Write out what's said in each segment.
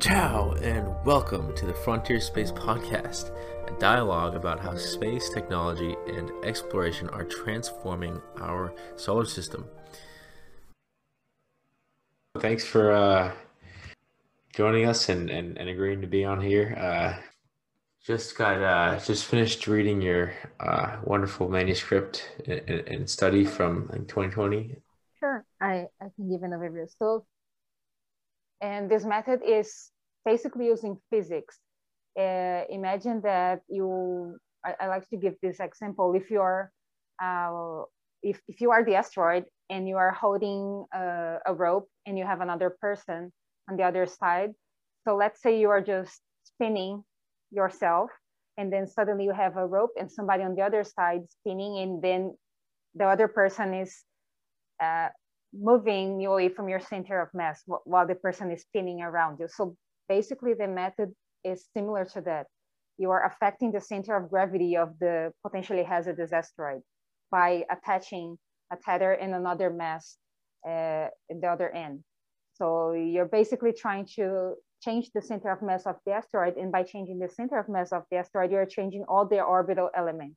Ciao, and welcome to the Frontier Space Podcast, a dialogue about how space technology and exploration are transforming our solar system. Thanks for uh, joining us and, and, and agreeing to be on here. Uh, just got uh, just finished reading your uh, wonderful manuscript and, and study from like, 2020. Sure, I, I can give an overview. So and this method is basically using physics. Uh, imagine that you, I, I, like to give this example. If you're, uh, if, if you are the asteroid and you are holding a, a rope and you have another person on the other side. So let's say you are just spinning yourself and then suddenly you have a rope and somebody on the other side spinning and then the other person is uh, moving you away from your center of mass while the person is spinning around you. So basically the method is similar to that. You are affecting the center of gravity of the potentially hazardous asteroid by attaching a tether and another mass uh, at the other end. So you're basically trying to change the center of mass of the asteroid. And by changing the center of mass of the asteroid, you're changing all the orbital elements.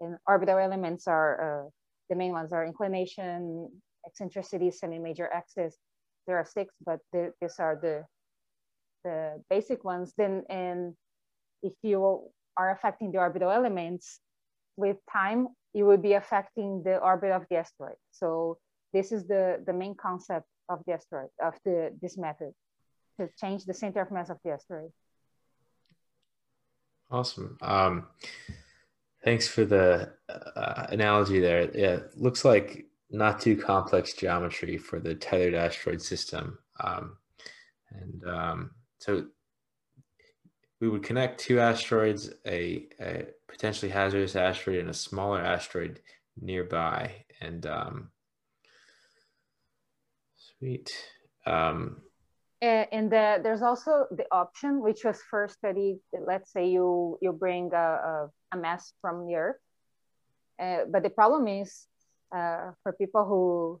And orbital elements are, uh, the main ones are inclination, eccentricity, semi-major axis. There are six, but the, these are the, the basic ones. Then, and if you are affecting the orbital elements, with time, you will be affecting the orbit of the asteroid. So this is the, the main concept of the asteroid, of the, this method, to change the center of mass of the asteroid. Awesome. Um, thanks for the uh, analogy there. Yeah, looks like not too complex geometry for the tethered asteroid system. Um, and um, so we would connect two asteroids, a, a, potentially hazardous asteroid and a smaller asteroid nearby. And um, sweet. Um, and the, there's also the option, which was first studied. Let's say you you bring a, a, a mass from the Earth, uh, but the problem is uh, for people who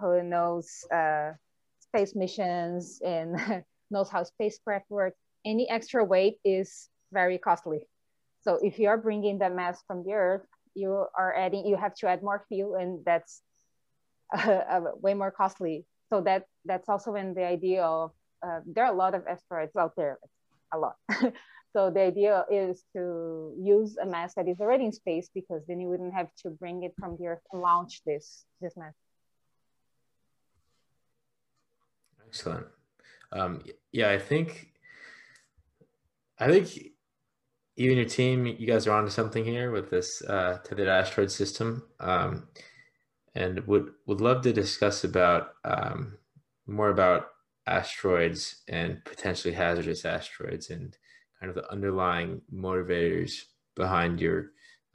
who knows uh, space missions and knows how spacecraft work, any extra weight is very costly. So if you are bringing the mass from the Earth, you are adding, you have to add more fuel, and that's uh, way more costly. So that that's also in the idea of uh, there are a lot of asteroids out there, a lot. So the idea is to use a mass that is already in space because then you wouldn't have to bring it from the Earth and launch this, this mass. Excellent. Um, yeah, I think, I think you and your team, you guys are onto something here with this uh, tethered asteroid system, um, and would would love to discuss about um, more about asteroids and potentially hazardous asteroids and kind of the underlying motivators behind your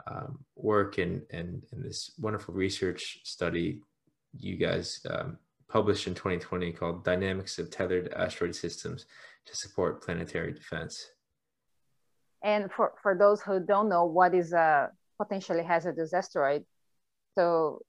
um, work and, and, and this wonderful research study you guys um, published in 2020 called Dynamics of Tethered Asteroid Systems to Support Planetary Defense. And for, for those who don't know what is a potentially hazardous asteroid, so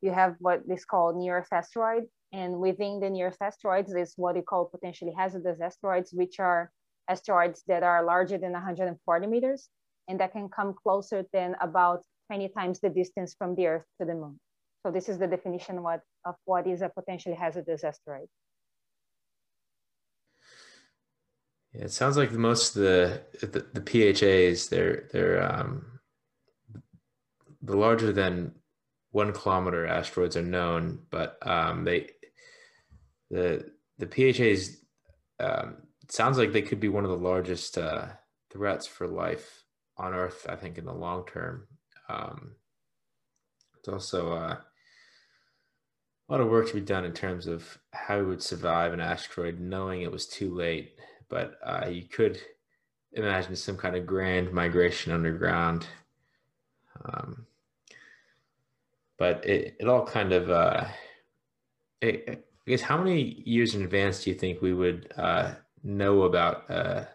you have what is called near asteroid, and within the near asteroids is what you call potentially hazardous asteroids, which are asteroids that are larger than 140 meters and that can come closer than about 20 times the distance from the Earth to the moon. So this is the definition what, of what is a potentially hazardous asteroid. Yeah, it sounds like most of the the, the PHAs they're they're um, the larger than one kilometer asteroids are known, but um, they the the PHAs um, sounds like they could be one of the largest uh, threats for life on Earth. I think in the long term. Um, it's also uh, a lot of work to be done in terms of how we would survive an asteroid, knowing it was too late. But uh, you could imagine some kind of grand migration underground. Um, but it, it all kind of uh, it, I guess how many years in advance do you think we would uh, know about a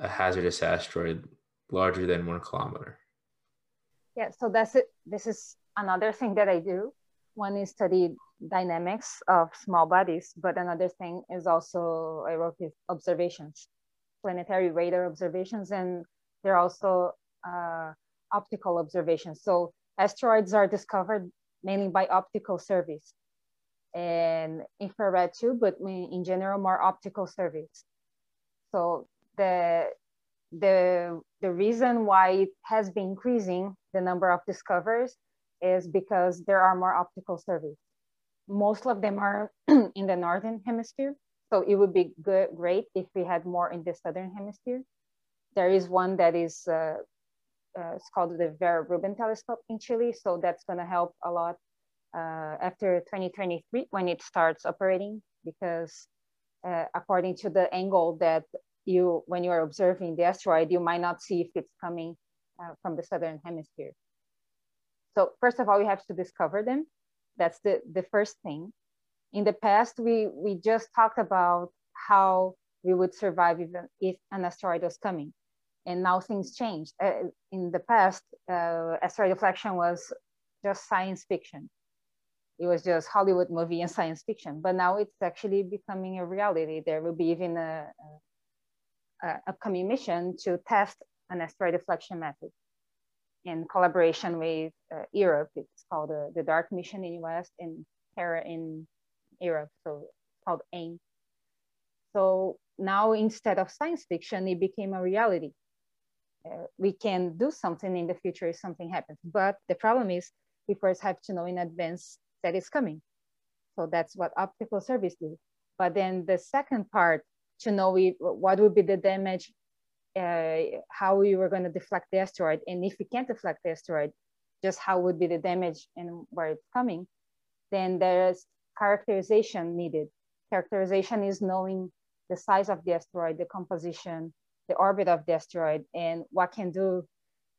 hazardous asteroid larger than one kilometer? Yeah, so that's it. This is another thing that I do. one is study dynamics of small bodies, but another thing is also I wrote with observations, planetary radar observations, and there are also uh, optical observations. So asteroids are discovered mainly by optical surveys and infrared too, but in general more optical surveys. So the the the reason why it has been increasing the number of discoveries is because there are more optical surveys. Most of them are in the northern hemisphere, so it would be good, great if we had more in the southern hemisphere. There is one that is uh, uh, it's called the Vera Rubin Telescope in Chile, so that's going to help a lot uh, after 2023 when it starts operating, because uh, according to the angle that you when you are observing the asteroid, you might not see if it's coming uh, from the southern hemisphere. So first of all, we have to discover them. That's the, the first thing. In the past, we, we just talked about how we would survive even if an asteroid was coming. And now things changed. Uh, in the past, uh, asteroid deflection was just science fiction. It was just Hollywood movie and science fiction. But now it's actually becoming a reality. There will be even a, a uh, upcoming mission to test an asteroid deflection method in collaboration with uh, Europe. It's called uh, the DART mission in US and Hera in Europe, so called AIM. So now instead of science fiction, it became a reality. Uh, we can do something in the future if something happens. But the problem is we first have to know in advance that it's coming. So that's what optical service do. But then the second part to know if, what would be the damage, uh, how we were going to deflect the asteroid, and if we can't deflect the asteroid, just how would be the damage and where it's coming. Then there's characterization needed. Characterization is knowing the size of the asteroid, the composition, the orbit of the asteroid, and what can do,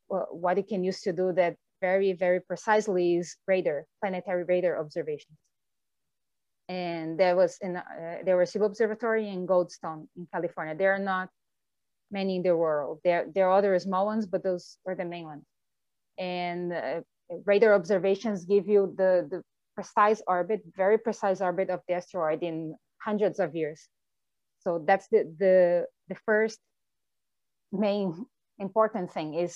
what it can use to do that very, very precisely is radar, planetary radar observations and there was in uh, there was Arecibo Observatory in Goldstone in California. There are not many in the world. There there are other small ones, but those are the main ones. And uh, radar observations give you the the precise orbit, very precise orbit of the asteroid in hundreds of years. So that's the the the first main important thing is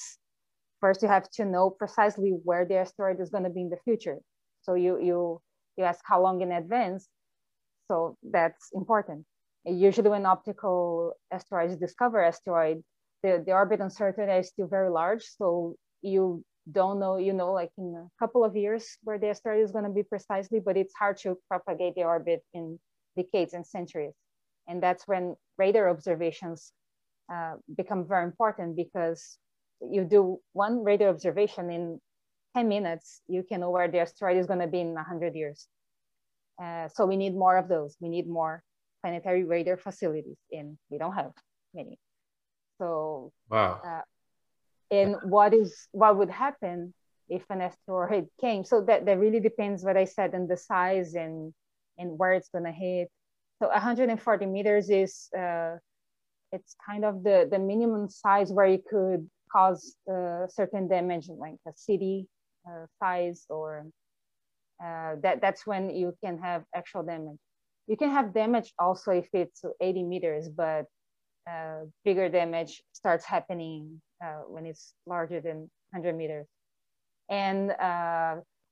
first you have to know precisely where the asteroid is going to be in the future. So you you you ask how long in advance. So that's important. Usually when optical asteroids discover asteroid, the, the orbit uncertainty is still very large. So you don't know, you know, like in a couple of years where the asteroid is going to be precisely, but it's hard to propagate the orbit in decades and centuries. And that's when radar observations uh, become very important because you do one radar observation in 10 minutes, you can know where the asteroid is going to be in 100 years. Uh, so we need more of those. We need more planetary radar facilities, and we don't have many. So, wow. Uh, and what is what would happen if an asteroid came? So that that really depends what I said and the size and and where it's going to hit. So 140 meters is uh, it's kind of the the minimum size where you could cause uh, certain damage, like a city uh, size or uh, that that's when you can have actual damage. You can have damage also if it's 80 meters, but bigger damage starts happening when it's larger than 100 meters. And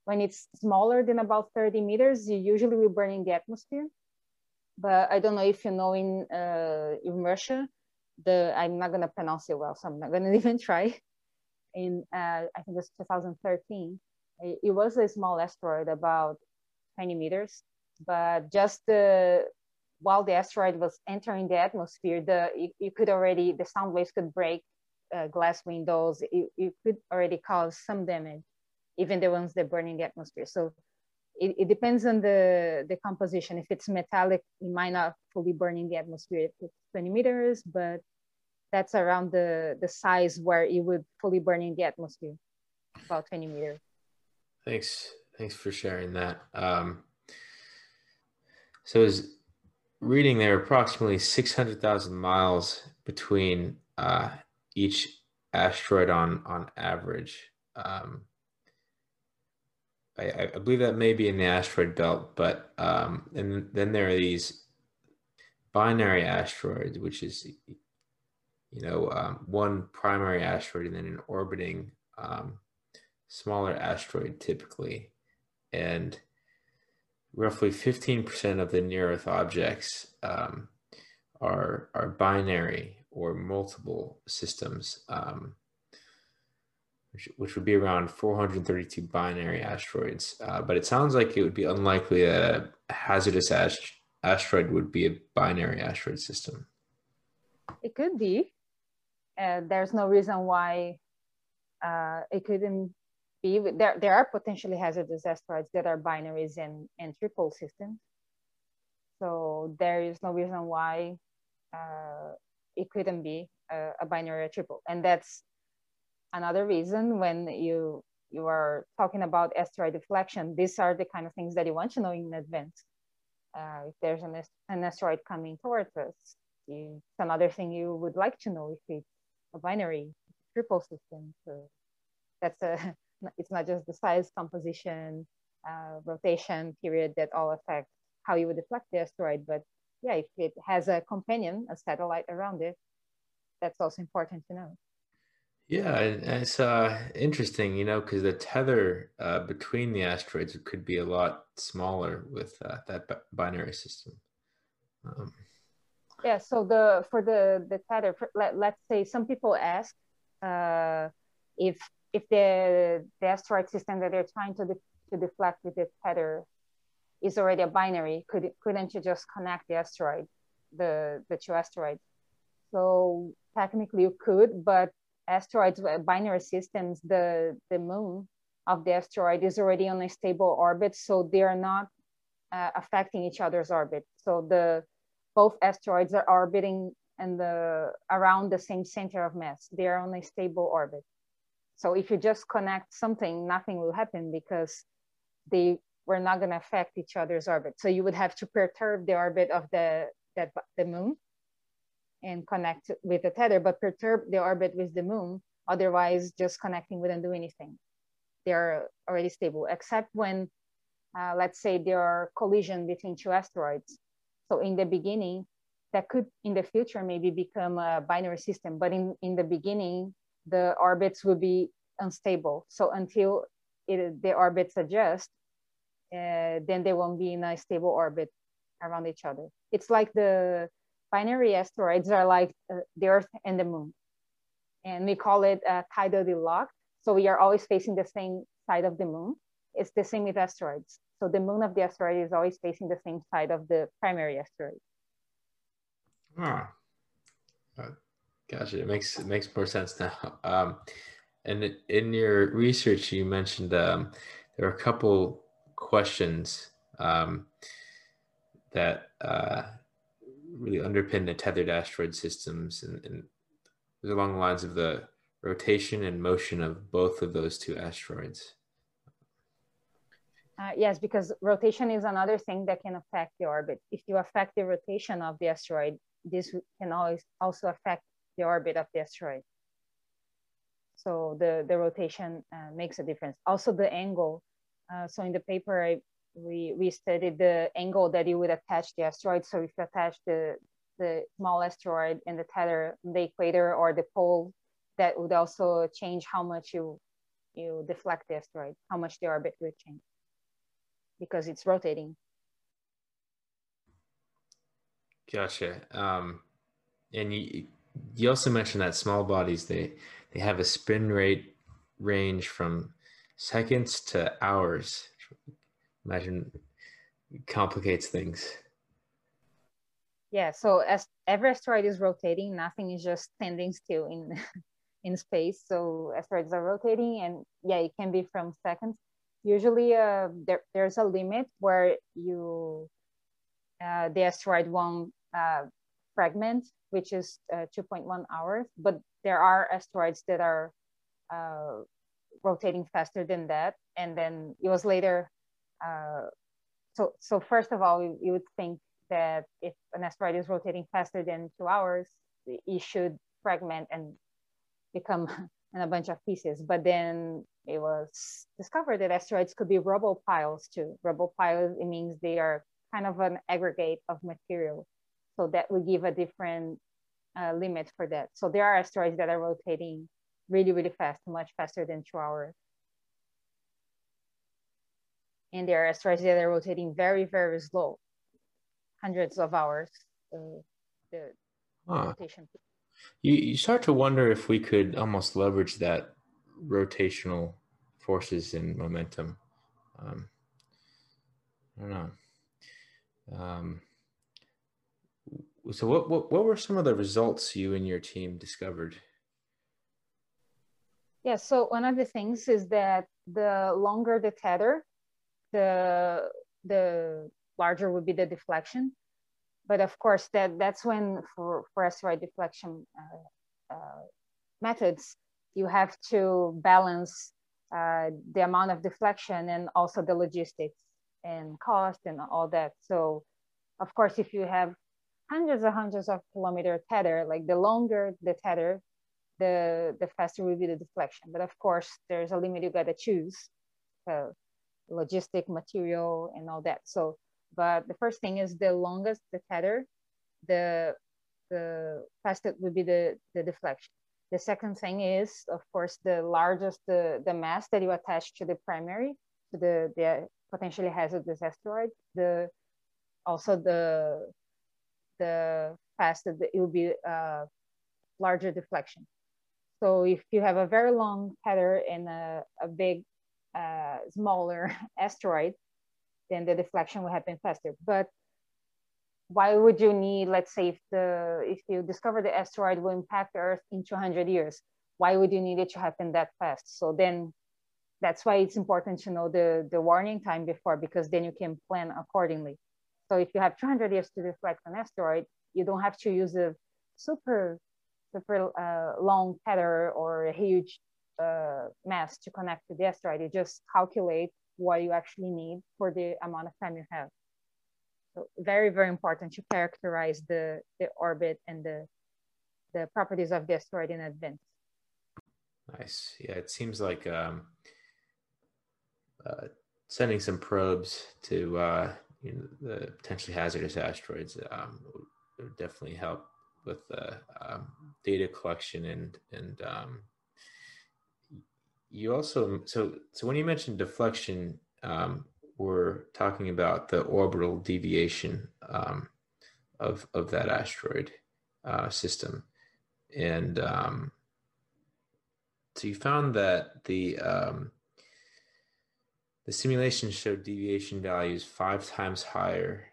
when it's smaller than about 30 meters, you usually will burn in the atmosphere. But I don't know if you know in, uh, in Russia, the I'm not gonna pronounce it well, so I'm not gonna even try in uh, I think it was 2013. It, it, was a small asteroid, about 20 meters, but just the while the asteroid was entering the atmosphere, the you, you could already the sound waves could break uh, glass windows. You could already cause some damage, even the ones that burn in the atmosphere. So it, it, depends on the, the composition. If it's metallic, it might not fully burn in the atmosphere at 20 meters, but that's around the, the size where it would fully burn in the atmosphere, about 20 meters. Thanks. Thanks for sharing that. Um, so is reading there approximately 600,000 miles between uh, each asteroid on, on average. Um, I, I, believe that may be in the asteroid belt, but um, and then there are these binary asteroids, which is you know um, one primary asteroid and then an orbiting um, smaller asteroid typically, and roughly 15% of the near Earth objects um, are are binary or multiple systems. Um, which, which would be around 432 binary asteroids. Uh, but it sounds like it would be unlikely that a hazardous ast- asteroid would be a binary asteroid system. It could be. Uh, there's no reason why uh, it couldn't be. There, there are potentially hazardous asteroids that are binaries and, and triple systems. So there is no reason why uh, it couldn't be a, a binary or triple. And that's another reason when you you are talking about asteroid deflection, these are the kind of things that you want to know in advance. Uh, if there's an, an asteroid coming towards us, it's another thing you would like to know if it's a binary triple system. So that's a, it's not just the size, composition, uh, rotation period that all affect how you would deflect the asteroid, but yeah, if it has a companion, a satellite around it, that's also important to know. Yeah, it's uh, interesting, you know, because the tether uh, between the asteroids could be a lot smaller with uh, that binary system. Um, yeah, so the for the the tether, for, let, let's say some people ask uh, if if the the asteroid system that they're trying to to deflect with the tether is already a binary, could couldn't you just connect the asteroid, the the two asteroids? So technically you could, but asteroids, uh, binary systems, the, the moon of the asteroid is already on a stable orbit, so they are not uh, affecting each other's orbit. So the both asteroids are orbiting and the around the same center of mass. They are on a stable orbit. So if you just connect something, nothing will happen because they were not going to affect each other's orbit. So you would have to perturb the orbit of the that the moon and connect with the tether, but perturb the orbit with the moon. Otherwise, just connecting wouldn't do anything. They're already stable, except when, uh, let's say, there are collision between two asteroids. So in the beginning, that could in the future maybe become a binary system, but in, in the beginning, the orbits will be unstable. So until it, the orbits adjust, uh, then they won't be in a stable orbit around each other. It's like the binary asteroids are like uh, the Earth and the Moon. And we call it uh, tidally locked. So we are always facing the same side of the Moon. It's the same with asteroids. So the moon of the asteroid is always facing the same side of the primary asteroid. Ah, uh, gotcha. It makes it makes more sense now. Um, and in your research, you mentioned um, there are a couple questions um, that uh, really underpin the tethered asteroid systems and, and along the lines of the rotation and motion of both of those two asteroids. Uh, yes, because rotation is another thing that can affect the orbit. If you affect the rotation of the asteroid, this can always also affect the orbit of the asteroid. So the, the rotation uh, makes a difference. Also the angle. Uh, so in the paper, I we, we studied the angle that you would attach the asteroid. So if you attach the, the small asteroid in the tether, the equator or the pole, that would also change how much you, you deflect the asteroid, how much the orbit would change because it's rotating. Gotcha. Um, and you, you also mentioned that small bodies, they, they have a spin rate range from seconds to hours imagine complicates things. Yeah, so as every asteroid is rotating, nothing is just standing still in in space. So asteroids are rotating, and yeah, it can be from seconds. Usually, uh, there, there's a limit where you uh, the asteroid won't uh, fragment, which is uh, 2.1 hours. But there are asteroids that are uh, rotating faster than that, and then it was later uh, so, so first of all, you would think that if an asteroid is rotating faster than two hours, it should fragment and become in a bunch of pieces. But then it was discovered that asteroids could be rubble piles too. Rubble piles, it means they are kind of an aggregate of material. So that would give a different uh, limit for that. So there are asteroids that are rotating really, really fast, much faster than two hours. And there are asteroids that are rotating very, very slow, hundreds of hours. Uh, the huh. rotation. You, you start to wonder if we could almost leverage that rotational forces and momentum. Um, I don't know. Um, so what, what what were some of the results you and your team discovered? Yeah, so one of the things is that the longer the tether, the the larger would be the deflection. But of course, that that's when for for asteroid deflection uh, uh, methods, you have to balance uh, the amount of deflection and also the logistics and cost and all that. So, of course, if you have hundreds and hundreds of kilometer tether, like the longer the tether, the the faster will be the deflection. But of course, there's a limit you gotta choose, so logistic, material, and all that. So, but the first thing is the longest the tether, the the faster will be the the deflection. The second thing is, of course, the largest the the mass that you attach to the primary, to the the potentially hazardous asteroid. The also the the faster it will be a larger deflection. So if you have a very long tether and a, a big, uh, smaller asteroid, then the deflection will happen faster. But why would you need, let's say, if the if you discover the asteroid will impact Earth in 200 years, why would you need it to happen that fast? So then that's why it's important to know the, the warning time before, because then you can plan accordingly. So if you have 200 years to deflect an asteroid, you don't have to use a super, super uh, long tether or a huge uh, mass to connect to the asteroid. You just calculate what you actually need for the amount of time you have. So very, very important to characterize the, the orbit and the, the properties of the asteroid in advance. Nice. Yeah, it seems like um, uh, sending some probes to uh, you know, the potentially hazardous asteroids um, would definitely help with the um, data collection and and um, you also so so when you mentioned deflection um, we're talking about the orbital deviation um, of of that asteroid uh, system. And um, so you found that the um, the simulation showed deviation values five times higher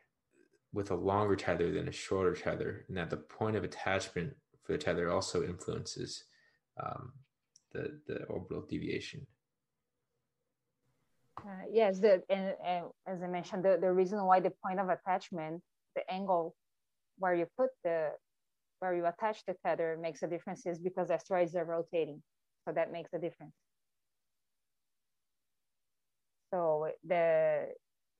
with a longer tether than a shorter tether, and that the point of attachment for the tether also influences um, the, the orbital deviation. Uh, yes, the, and, and, as I mentioned, the, the reason why the point of attachment, the angle where you put the, where you attach the tether makes a difference is because asteroids are rotating. So that makes a difference. So the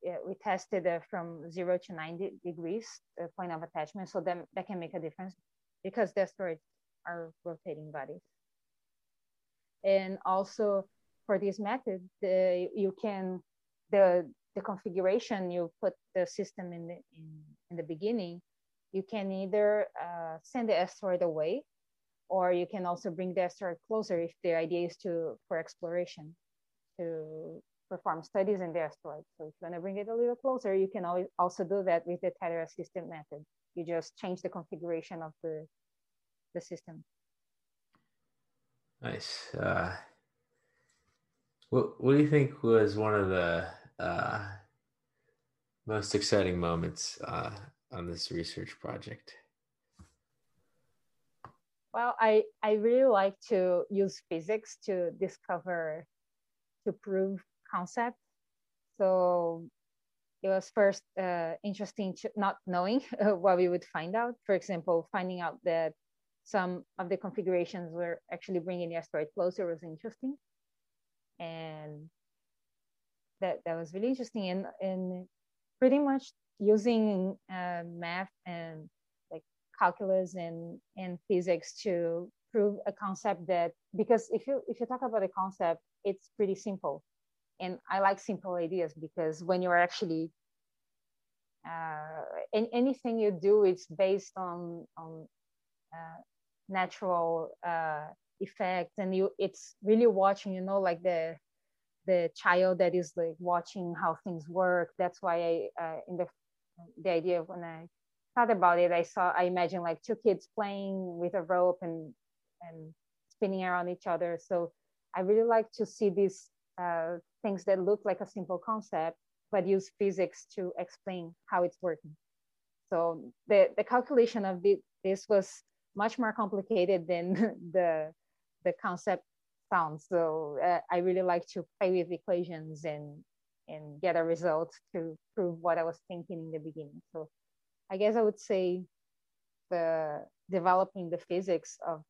yeah, we tested uh, from zero to 90 degrees the point of attachment. So that, that can make a difference because the asteroids are rotating bodies. And also for this method, the, you can, the, the configuration you put the system in the, in, in the beginning, you can either uh, send the asteroid away or you can also bring the asteroid closer if the idea is to for exploration to perform studies in the asteroid. So if you want to bring it a little closer, you can always also do that with the tether assisted method. You just change the configuration of the, the system. Nice. Uh, what, what do you think was one of the uh, most exciting moments uh, on this research project? Well, I, I really like to use physics to discover, to prove concept. So it was first uh, interesting to not knowing what we would find out. For example, finding out that some of the configurations were actually bringing the asteroid closer was interesting. And that, that was really interesting. And, and pretty much using uh, math and like calculus and, and physics to prove a concept that because if you if you talk about a concept, it's pretty simple, and I like simple ideas because when you're actually uh, and anything you do, it's based on on uh, natural uh, and you it's really watching, you know, like the the child that is like watching how things work. That's why I uh, in the the idea when I thought about it, I saw I imagine like two kids playing with a rope and and spinning around each other. So I really like to see these uh, things that look like a simple concept but use physics to explain how it's working. So the, the calculation of the, this was much more complicated than the, the concept sounds. So uh, I really like to play with equations and, and get a result to prove what I was thinking in the beginning. So I guess I would say the developing the physics of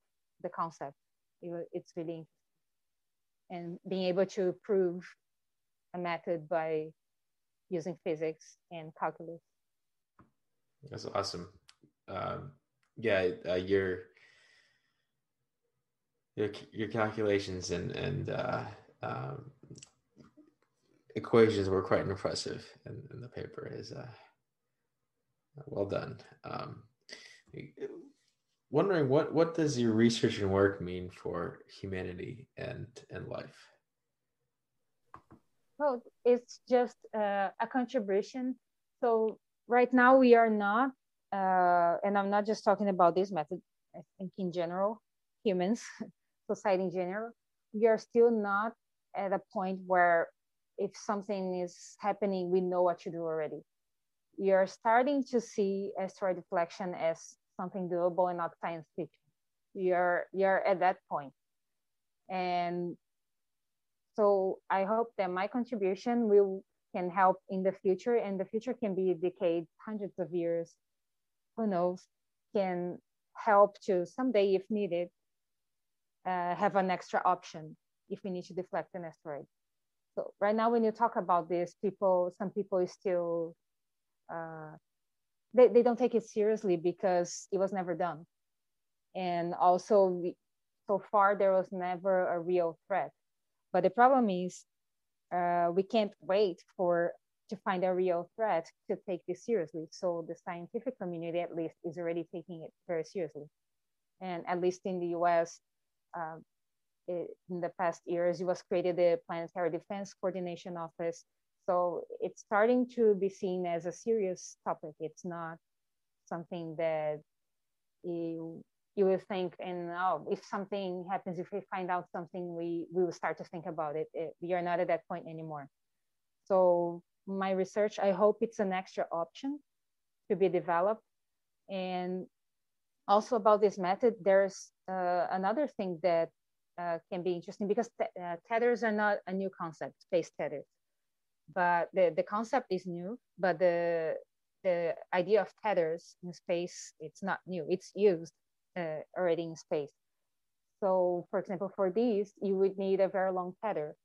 the concept, it, it's really. And being able to prove a method by using physics and calculus. That's awesome. Um, yeah, uh, your your your calculations and and uh, um, equations were quite impressive in, in the paper. Is uh, well done. Um, wondering what what does your research and work mean for humanity and and life? Well, it's just uh, a contribution. So right now we are not, uh, and I'm not just talking about this method. I think in general, humans, society in general, we are still not at a point where if something is happening, we know what to do already. Are starting to see asteroid deflection as something doable and not science fiction. We are at that point. And so I hope that my contribution will can help in the future, and the future can be decades, hundreds of years, who knows, can help to someday, if needed, uh, have an extra option if we need to deflect an asteroid. So right now, when you talk about this, people, some people still, uh, they, they don't take it seriously because it was never done. And also, we, so far, there was never a real threat but the problem is uh, we can't wait for to find a real threat to take this seriously. So the scientific community, at least, is already taking it very seriously. And at least in the US, uh, it, in the past years, it was created the Planetary Defense Coordination Office. So it's starting to be seen as a serious topic. It's not something that you you will think and oh if something happens if we find out something we we will start to think about it, it we are not at that point anymore so my research i hope it's an extra option to be developed and also about this method there's uh, another thing that uh, can be interesting because uh, tethers are not a new concept space tethers but the, the concept is new but the the idea of tethers in space it's not new it's used uh, already in space. So for example, for these, you would need a very long tether.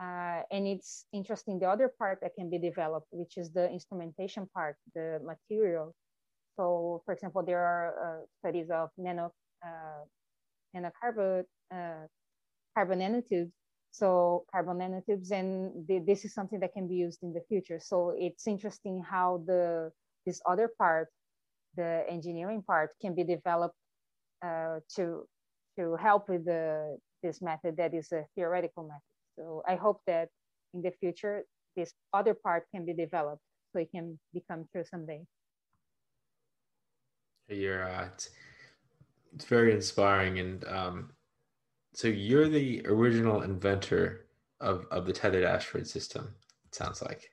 Uh, and it's interesting, the other part that can be developed, which is the instrumentation part, the material. So for example, there are uh, studies of nano, uh, nanocarbon, uh, carbon nanotubes. So carbon nanotubes, and this is something that can be used in the future. So it's interesting how the this other part, the engineering part, can be developed uh, to to help with the this method that is a theoretical method. So I hope that in the future this other part can be developed so it can become true someday. You're uh, it's, it's very inspiring, and um, so you're the original inventor of of the tethered asteroid system. It sounds like.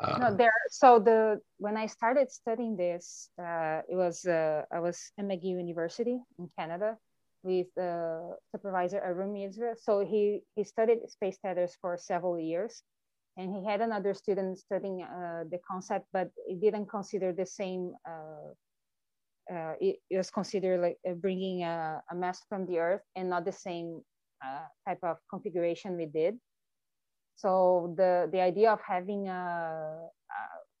Um, no, there. So the when I started studying this, uh, it was uh, I was at McGill University in Canada with uh, supervisor Arun Misra. So he he studied space tethers for several years, and he had another student studying uh, the concept, but it didn't consider the same. Uh, uh, it, it, was considered like uh, bringing a, a, mass from the Earth and not the same uh, type of configuration we did. So the the idea of having a,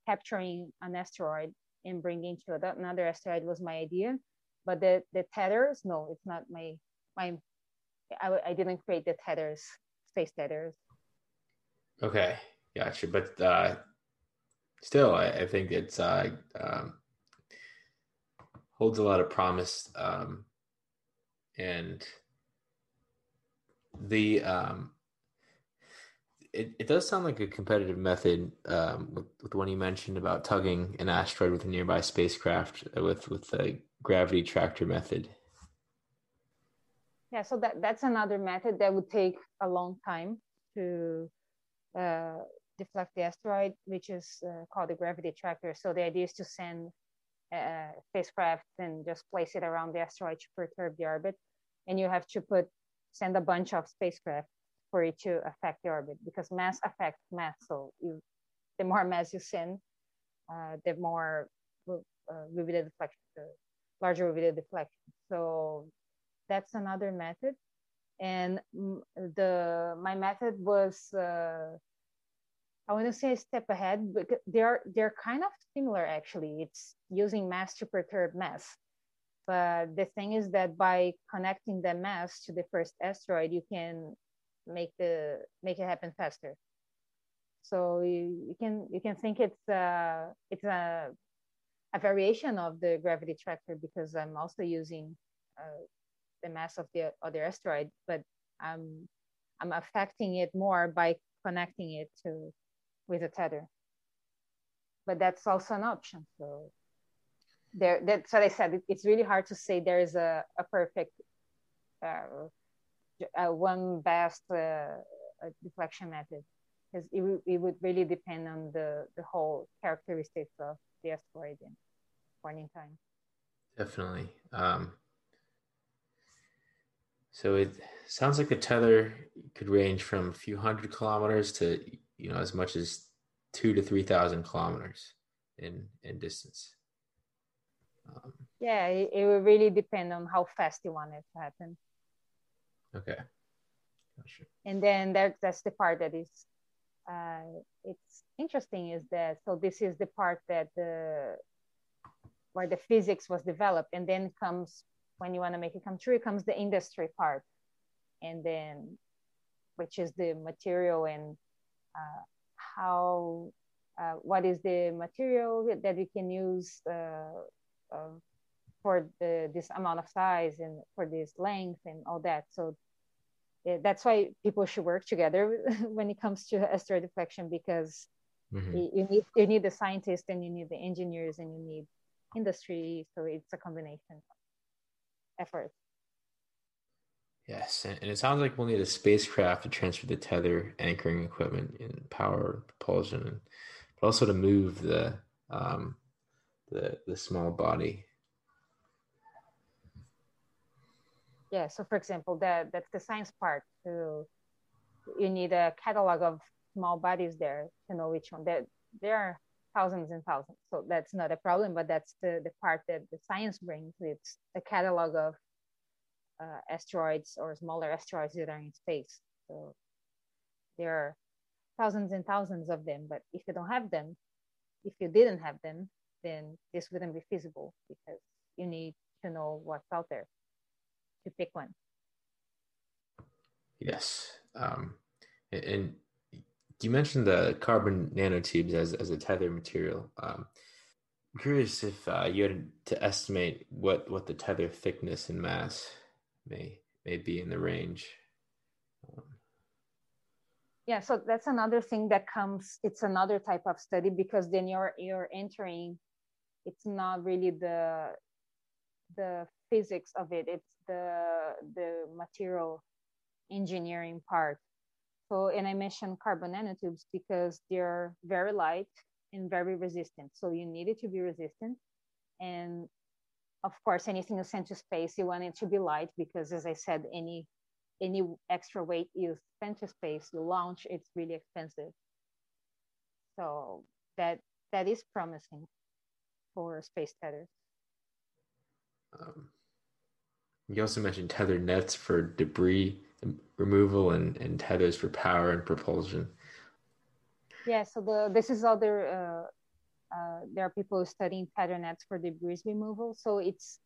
capturing an asteroid and bringing to another asteroid was my idea, but the the tethers, no, it's not my my I, I didn't create the tethers, space tethers. Okay, gotcha. But uh, still, I, I think it's uh, um, holds a lot of promise, um, and the um, it, it does sound like a competitive method um, with, with the one you mentioned about tugging an asteroid with a nearby spacecraft uh, with with the gravity tractor method. Yeah, so that that's another method that would take a long time to uh, deflect the asteroid, which is uh, called the gravity tractor. So the idea is to send a uh, spacecraft and just place it around the asteroid to perturb the orbit, and you have to put send a bunch of spacecraft for it to affect the orbit because mass affects mass. So you, the more mass you send, uh, the more uh, will the deflection, the larger the deflection. So that's another method. And the my method was uh, I want to say a step ahead, but they're they're kind of similar actually. It's using mass to perturb mass. But the thing is that by connecting the mass to the first asteroid, you can make the make it happen faster so you, you can you can think it's uh it's a a variation of the gravity tractor because i'm also using uh, the mass of the other asteroid but i'm i'm affecting it more by connecting it to with a tether. But that's also an option so there that's what i said it, it's really hard to say there is a, a perfect uh, uh, one best uh, deflection method because it, it would really depend on the, the whole characteristics of the asteroid and warning time. Definitely. Um, so it sounds like the tether could range from a few hundred kilometers to you know as much as two to three thousand kilometers in in distance. Um, yeah, it, it will really depend on how fast you want it to happen. Okay. Gotcha. And then that, that's the part that is it's interesting is that so this is the part that the where the physics was developed and then comes when you want to make it come true comes the industry part and then which is the material and uh, how uh, what is the material that we can use uh, uh for the, this amount of size and for this length and all that. So that's why people should work together when it comes to asteroid deflection because mm-hmm. you need you need the scientists and you need the engineers and you need industry. So it's a combination effort. Yes, and it sounds like we'll need a spacecraft to transfer the tether, anchoring equipment, and power, propulsion, and but also to move the um, the the small body yeah so for example that that's the science part so you need a catalog of small bodies there to know which one. That there are thousands and thousands so that's not a problem but that's the, the part that the science brings. It's a catalog of uh, asteroids or smaller asteroids that are in space. So there are thousands and thousands of them but if you don't have them if you didn't have them then this wouldn't be feasible because you need to know what's out there to pick one. Yes. Um, and you mentioned the carbon nanotubes as, as a tether material. Um, I'm curious if uh, you had to estimate what, what the tether thickness and mass may may be in the range. Um, yeah, so that's another thing that comes. It's another type of study because then you're you're entering. It's not really the the physics of it it's the the material engineering part. So and i mentioned carbon nanotubes because they're very light and very resistant. So you need it to be resistant. And of course anything you send to space you want it to be light because as i said any any extra weight you send to space you launch it's really expensive. So that that is promising for space tethers um, you also mentioned tethered nets for debris removal and, and tethers for power and propulsion. Yeah, so the this is other. Uh, uh, there are people studying tether nets for debris removal. So it's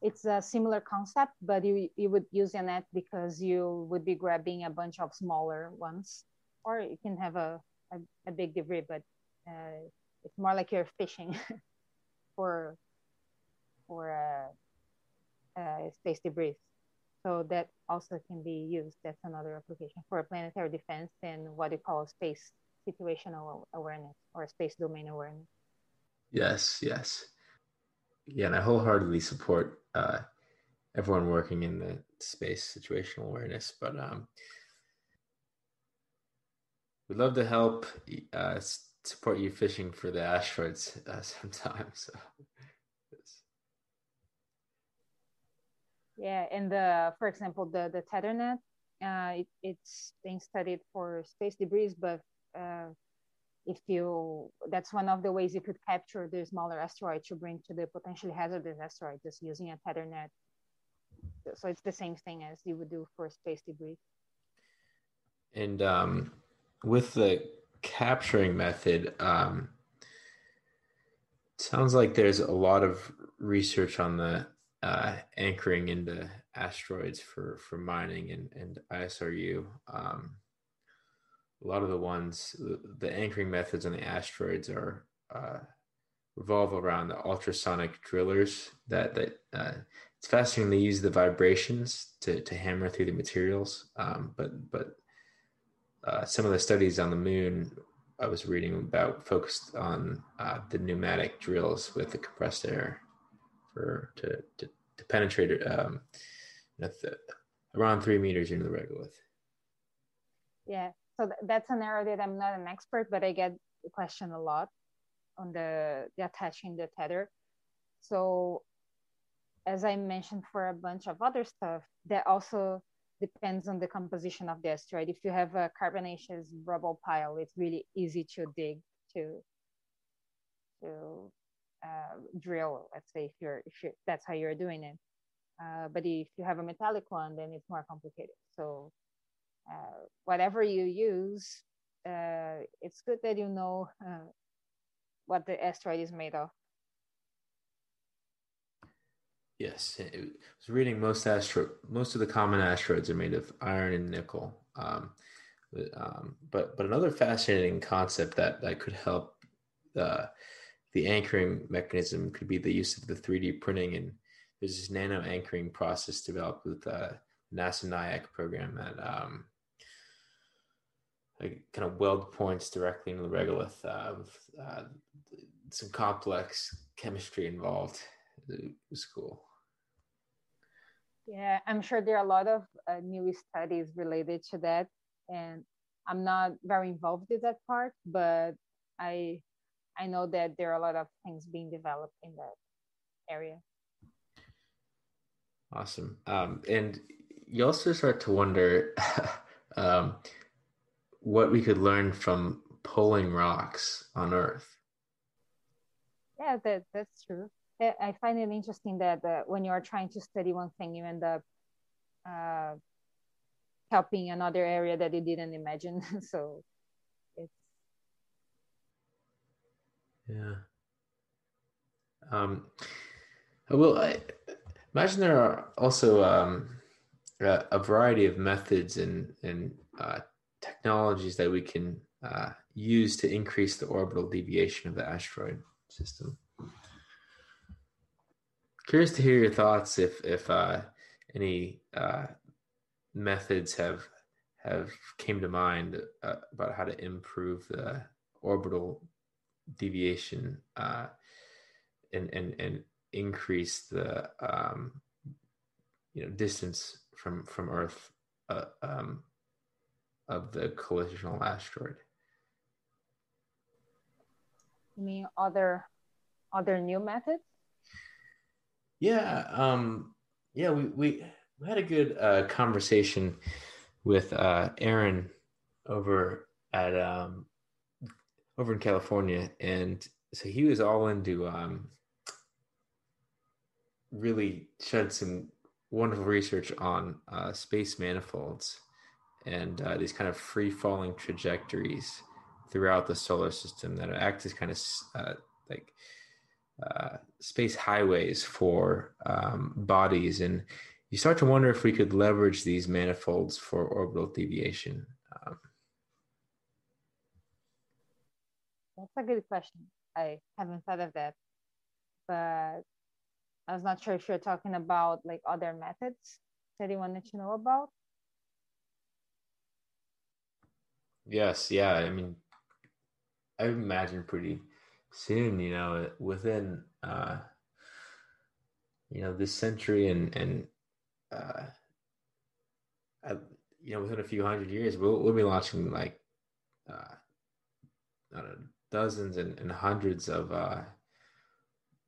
it's a similar concept, but you you would use a net because you would be grabbing a bunch of smaller ones, or you can have a a, a big debris, but uh, it's more like you're fishing for for uh, space debris. So that also can be used. That's another application for planetary defense and what you call space situational awareness or space domain awareness. Yes, yes. Yeah, and I wholeheartedly support uh, everyone working in the space situational awareness. But um, we'd love to help uh, support you fishing for the asteroids uh. So. Yeah, and the for example the the tethernet, uh, it, it's being studied for space debris, but uh, if you that's one of the ways you could capture the smaller asteroid to bring to the potentially hazardous asteroid just using a tethernet. So it's the same thing as you would do for space debris. And um, with the capturing method, um, sounds like there's a lot of research on the uh, anchoring into asteroids for for mining and and ISRU. Um, a lot of the ones, the, anchoring methods on the asteroids are uh, revolve around the ultrasonic drillers. That that uh, it's fascinating. They use the vibrations to to hammer through the materials. Um, but but uh, some of the studies on the moon I was reading about focused on uh, the pneumatic drills with the compressed air for to to, to penetrate um, around three meters into the regolith. Yeah, so th- that's an area that I'm not an expert, but I get the question a lot on the, the attaching the tether. So as I mentioned for a bunch of other stuff, that also depends on the composition of the asteroid. If you have a carbonaceous rubble pile, it's really easy to dig to uh, drill. Let's say if you're if you that's how you're doing it. Uh, but if you have a metallic one, then it's more complicated. So uh, whatever you use, uh, it's good that you know uh, what the asteroid is made of. Yes, I was reading most astro most of the common asteroids are made of iron and nickel. Um, but, um, but but another fascinating concept that that could help uh, the anchoring mechanism could be the use of the 3D printing and there's this nano anchoring process developed with uh, NASA NIAC program that um, kind of weld points directly into the regolith. Uh, uh, some complex chemistry involved. It was cool. Yeah, I'm sure there are a lot of uh, new studies related to that, and I'm not very involved with that part, but I I know that there are a lot of things being developed in that area. Awesome. Um, and you also start to wonder um, what we could learn from pulling rocks on Earth. Yeah, that, that's true. I find it interesting that uh, when you are trying to study one thing, you end up uh, helping another area that you didn't imagine. so Yeah. Um, well, I imagine there are also um, a, a, variety of methods and, and uh, technologies that we can uh, use to increase the orbital deviation of the asteroid system. Curious to hear your thoughts if if uh, any uh, methods have have came to mind uh, about how to improve the orbital deviation uh, and and and increase the um, you know distance from from Earth uh, um, of the collisional asteroid. You mean other other new methods? Yeah, um, yeah, we, we we had a good uh, conversation with uh, Aaron over at um, over in California, and so he was all into um, really shed some wonderful research on uh, space manifolds and uh, these kind of free falling trajectories throughout the solar system that act as kind of uh, like uh, space highways for um, bodies, and you start to wonder if we could leverage these manifolds for orbital deviation. That's a good question. I haven't thought of that, but I was not sure if you're talking about like other methods that you wanted to know about. Yes, yeah. I mean, I imagine pretty soon, you know, within uh, you know this century and and uh, I, you know within a few hundred years, we'll we'll be launching like uh, not know, dozens and, and hundreds of uh,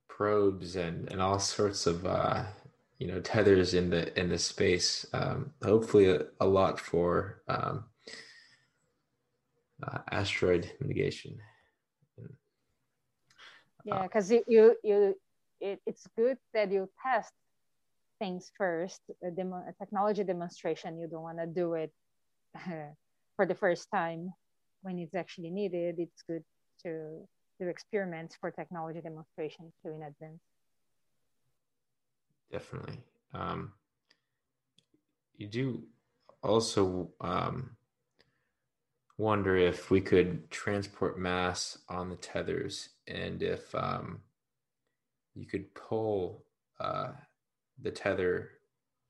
probes and and all sorts of uh, you know tethers in the in the space. Um, hopefully, a, a lot for um, uh, asteroid mitigation. Yeah, because you, you you it, it's good that you test things first. A, demo, a technology demonstration, you don't want to do it for the first time when it's actually needed. It's good to do experiments for technology demonstration too in advance. Definitely. Um, you do also um, wonder if we could transport mass on the tethers and if um, you could pull uh, the tether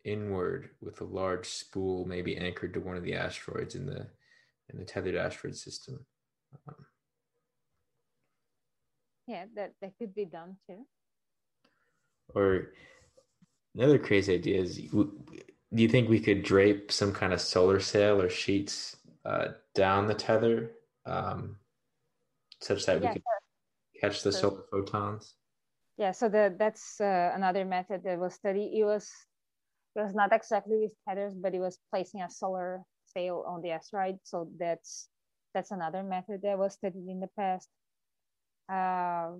inward with a large spool maybe anchored to one of the asteroids in the in the tethered asteroid system um, yeah that that could be done too or another crazy idea is do you think we could drape some kind of solar sail or sheets uh, down the tether um, such that yeah, we could sure. catch the sure. solar photons? Yeah, so the, that's uh, another method that was studied. It was it was not exactly with tethers, but it was placing a solar sail on the asteroid. So that's that's another method that was studied in the past. Uh,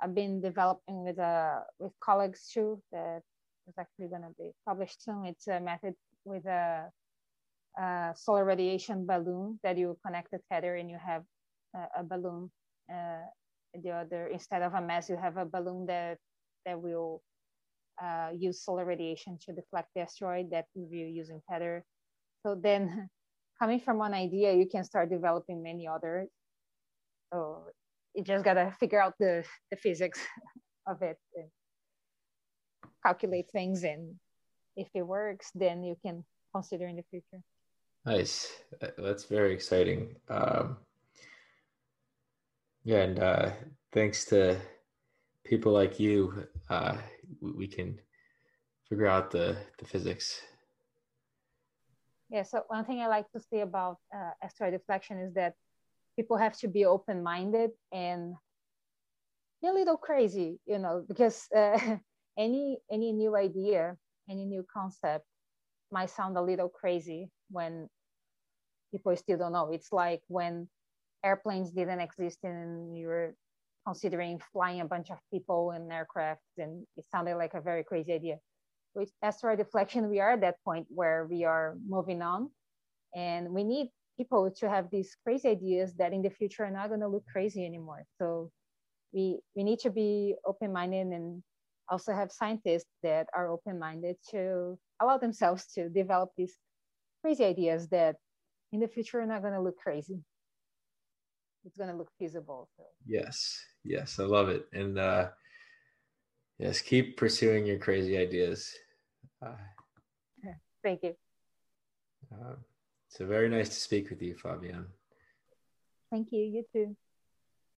I've been developing with uh, with colleagues too that is actually going to be published soon. It's a method with a uh, solar radiation balloon that you connect the tether and you have a, a balloon. Uh, the other instead of a mass, you have a balloon that that will uh, use solar radiation to deflect the asteroid that be using tether. So then, coming from one idea, you can start developing many others. So you just gotta figure out the the physics of it and calculate things, and if it works, then you can consider in the future. Nice. That's very exciting. Um, yeah, and uh, thanks to people like you, uh, we can figure out the, the physics. Yeah, so one thing I like to say about uh, asteroid deflection is that people have to be open minded and a little crazy, you know, because uh, any any new idea, any new concept might sound a little crazy when people still don't know. It's like when airplanes didn't exist and you were considering flying a bunch of people in aircraft, and it sounded like a very crazy idea. With asteroid deflection, we are at that point where we are moving on, and we need people to have these crazy ideas that in the future are not going to look crazy anymore. So we we need to be open minded and also have scientists that are open minded to allow themselves to develop these crazy ideas that in the future are not going to look crazy. It's going to look feasible. So. Yes, yes, I love it, and uh, yes, keep pursuing your crazy ideas. Uh, Thank you. Uh, it's very nice to speak with you, Flaviane. Thank you. You too.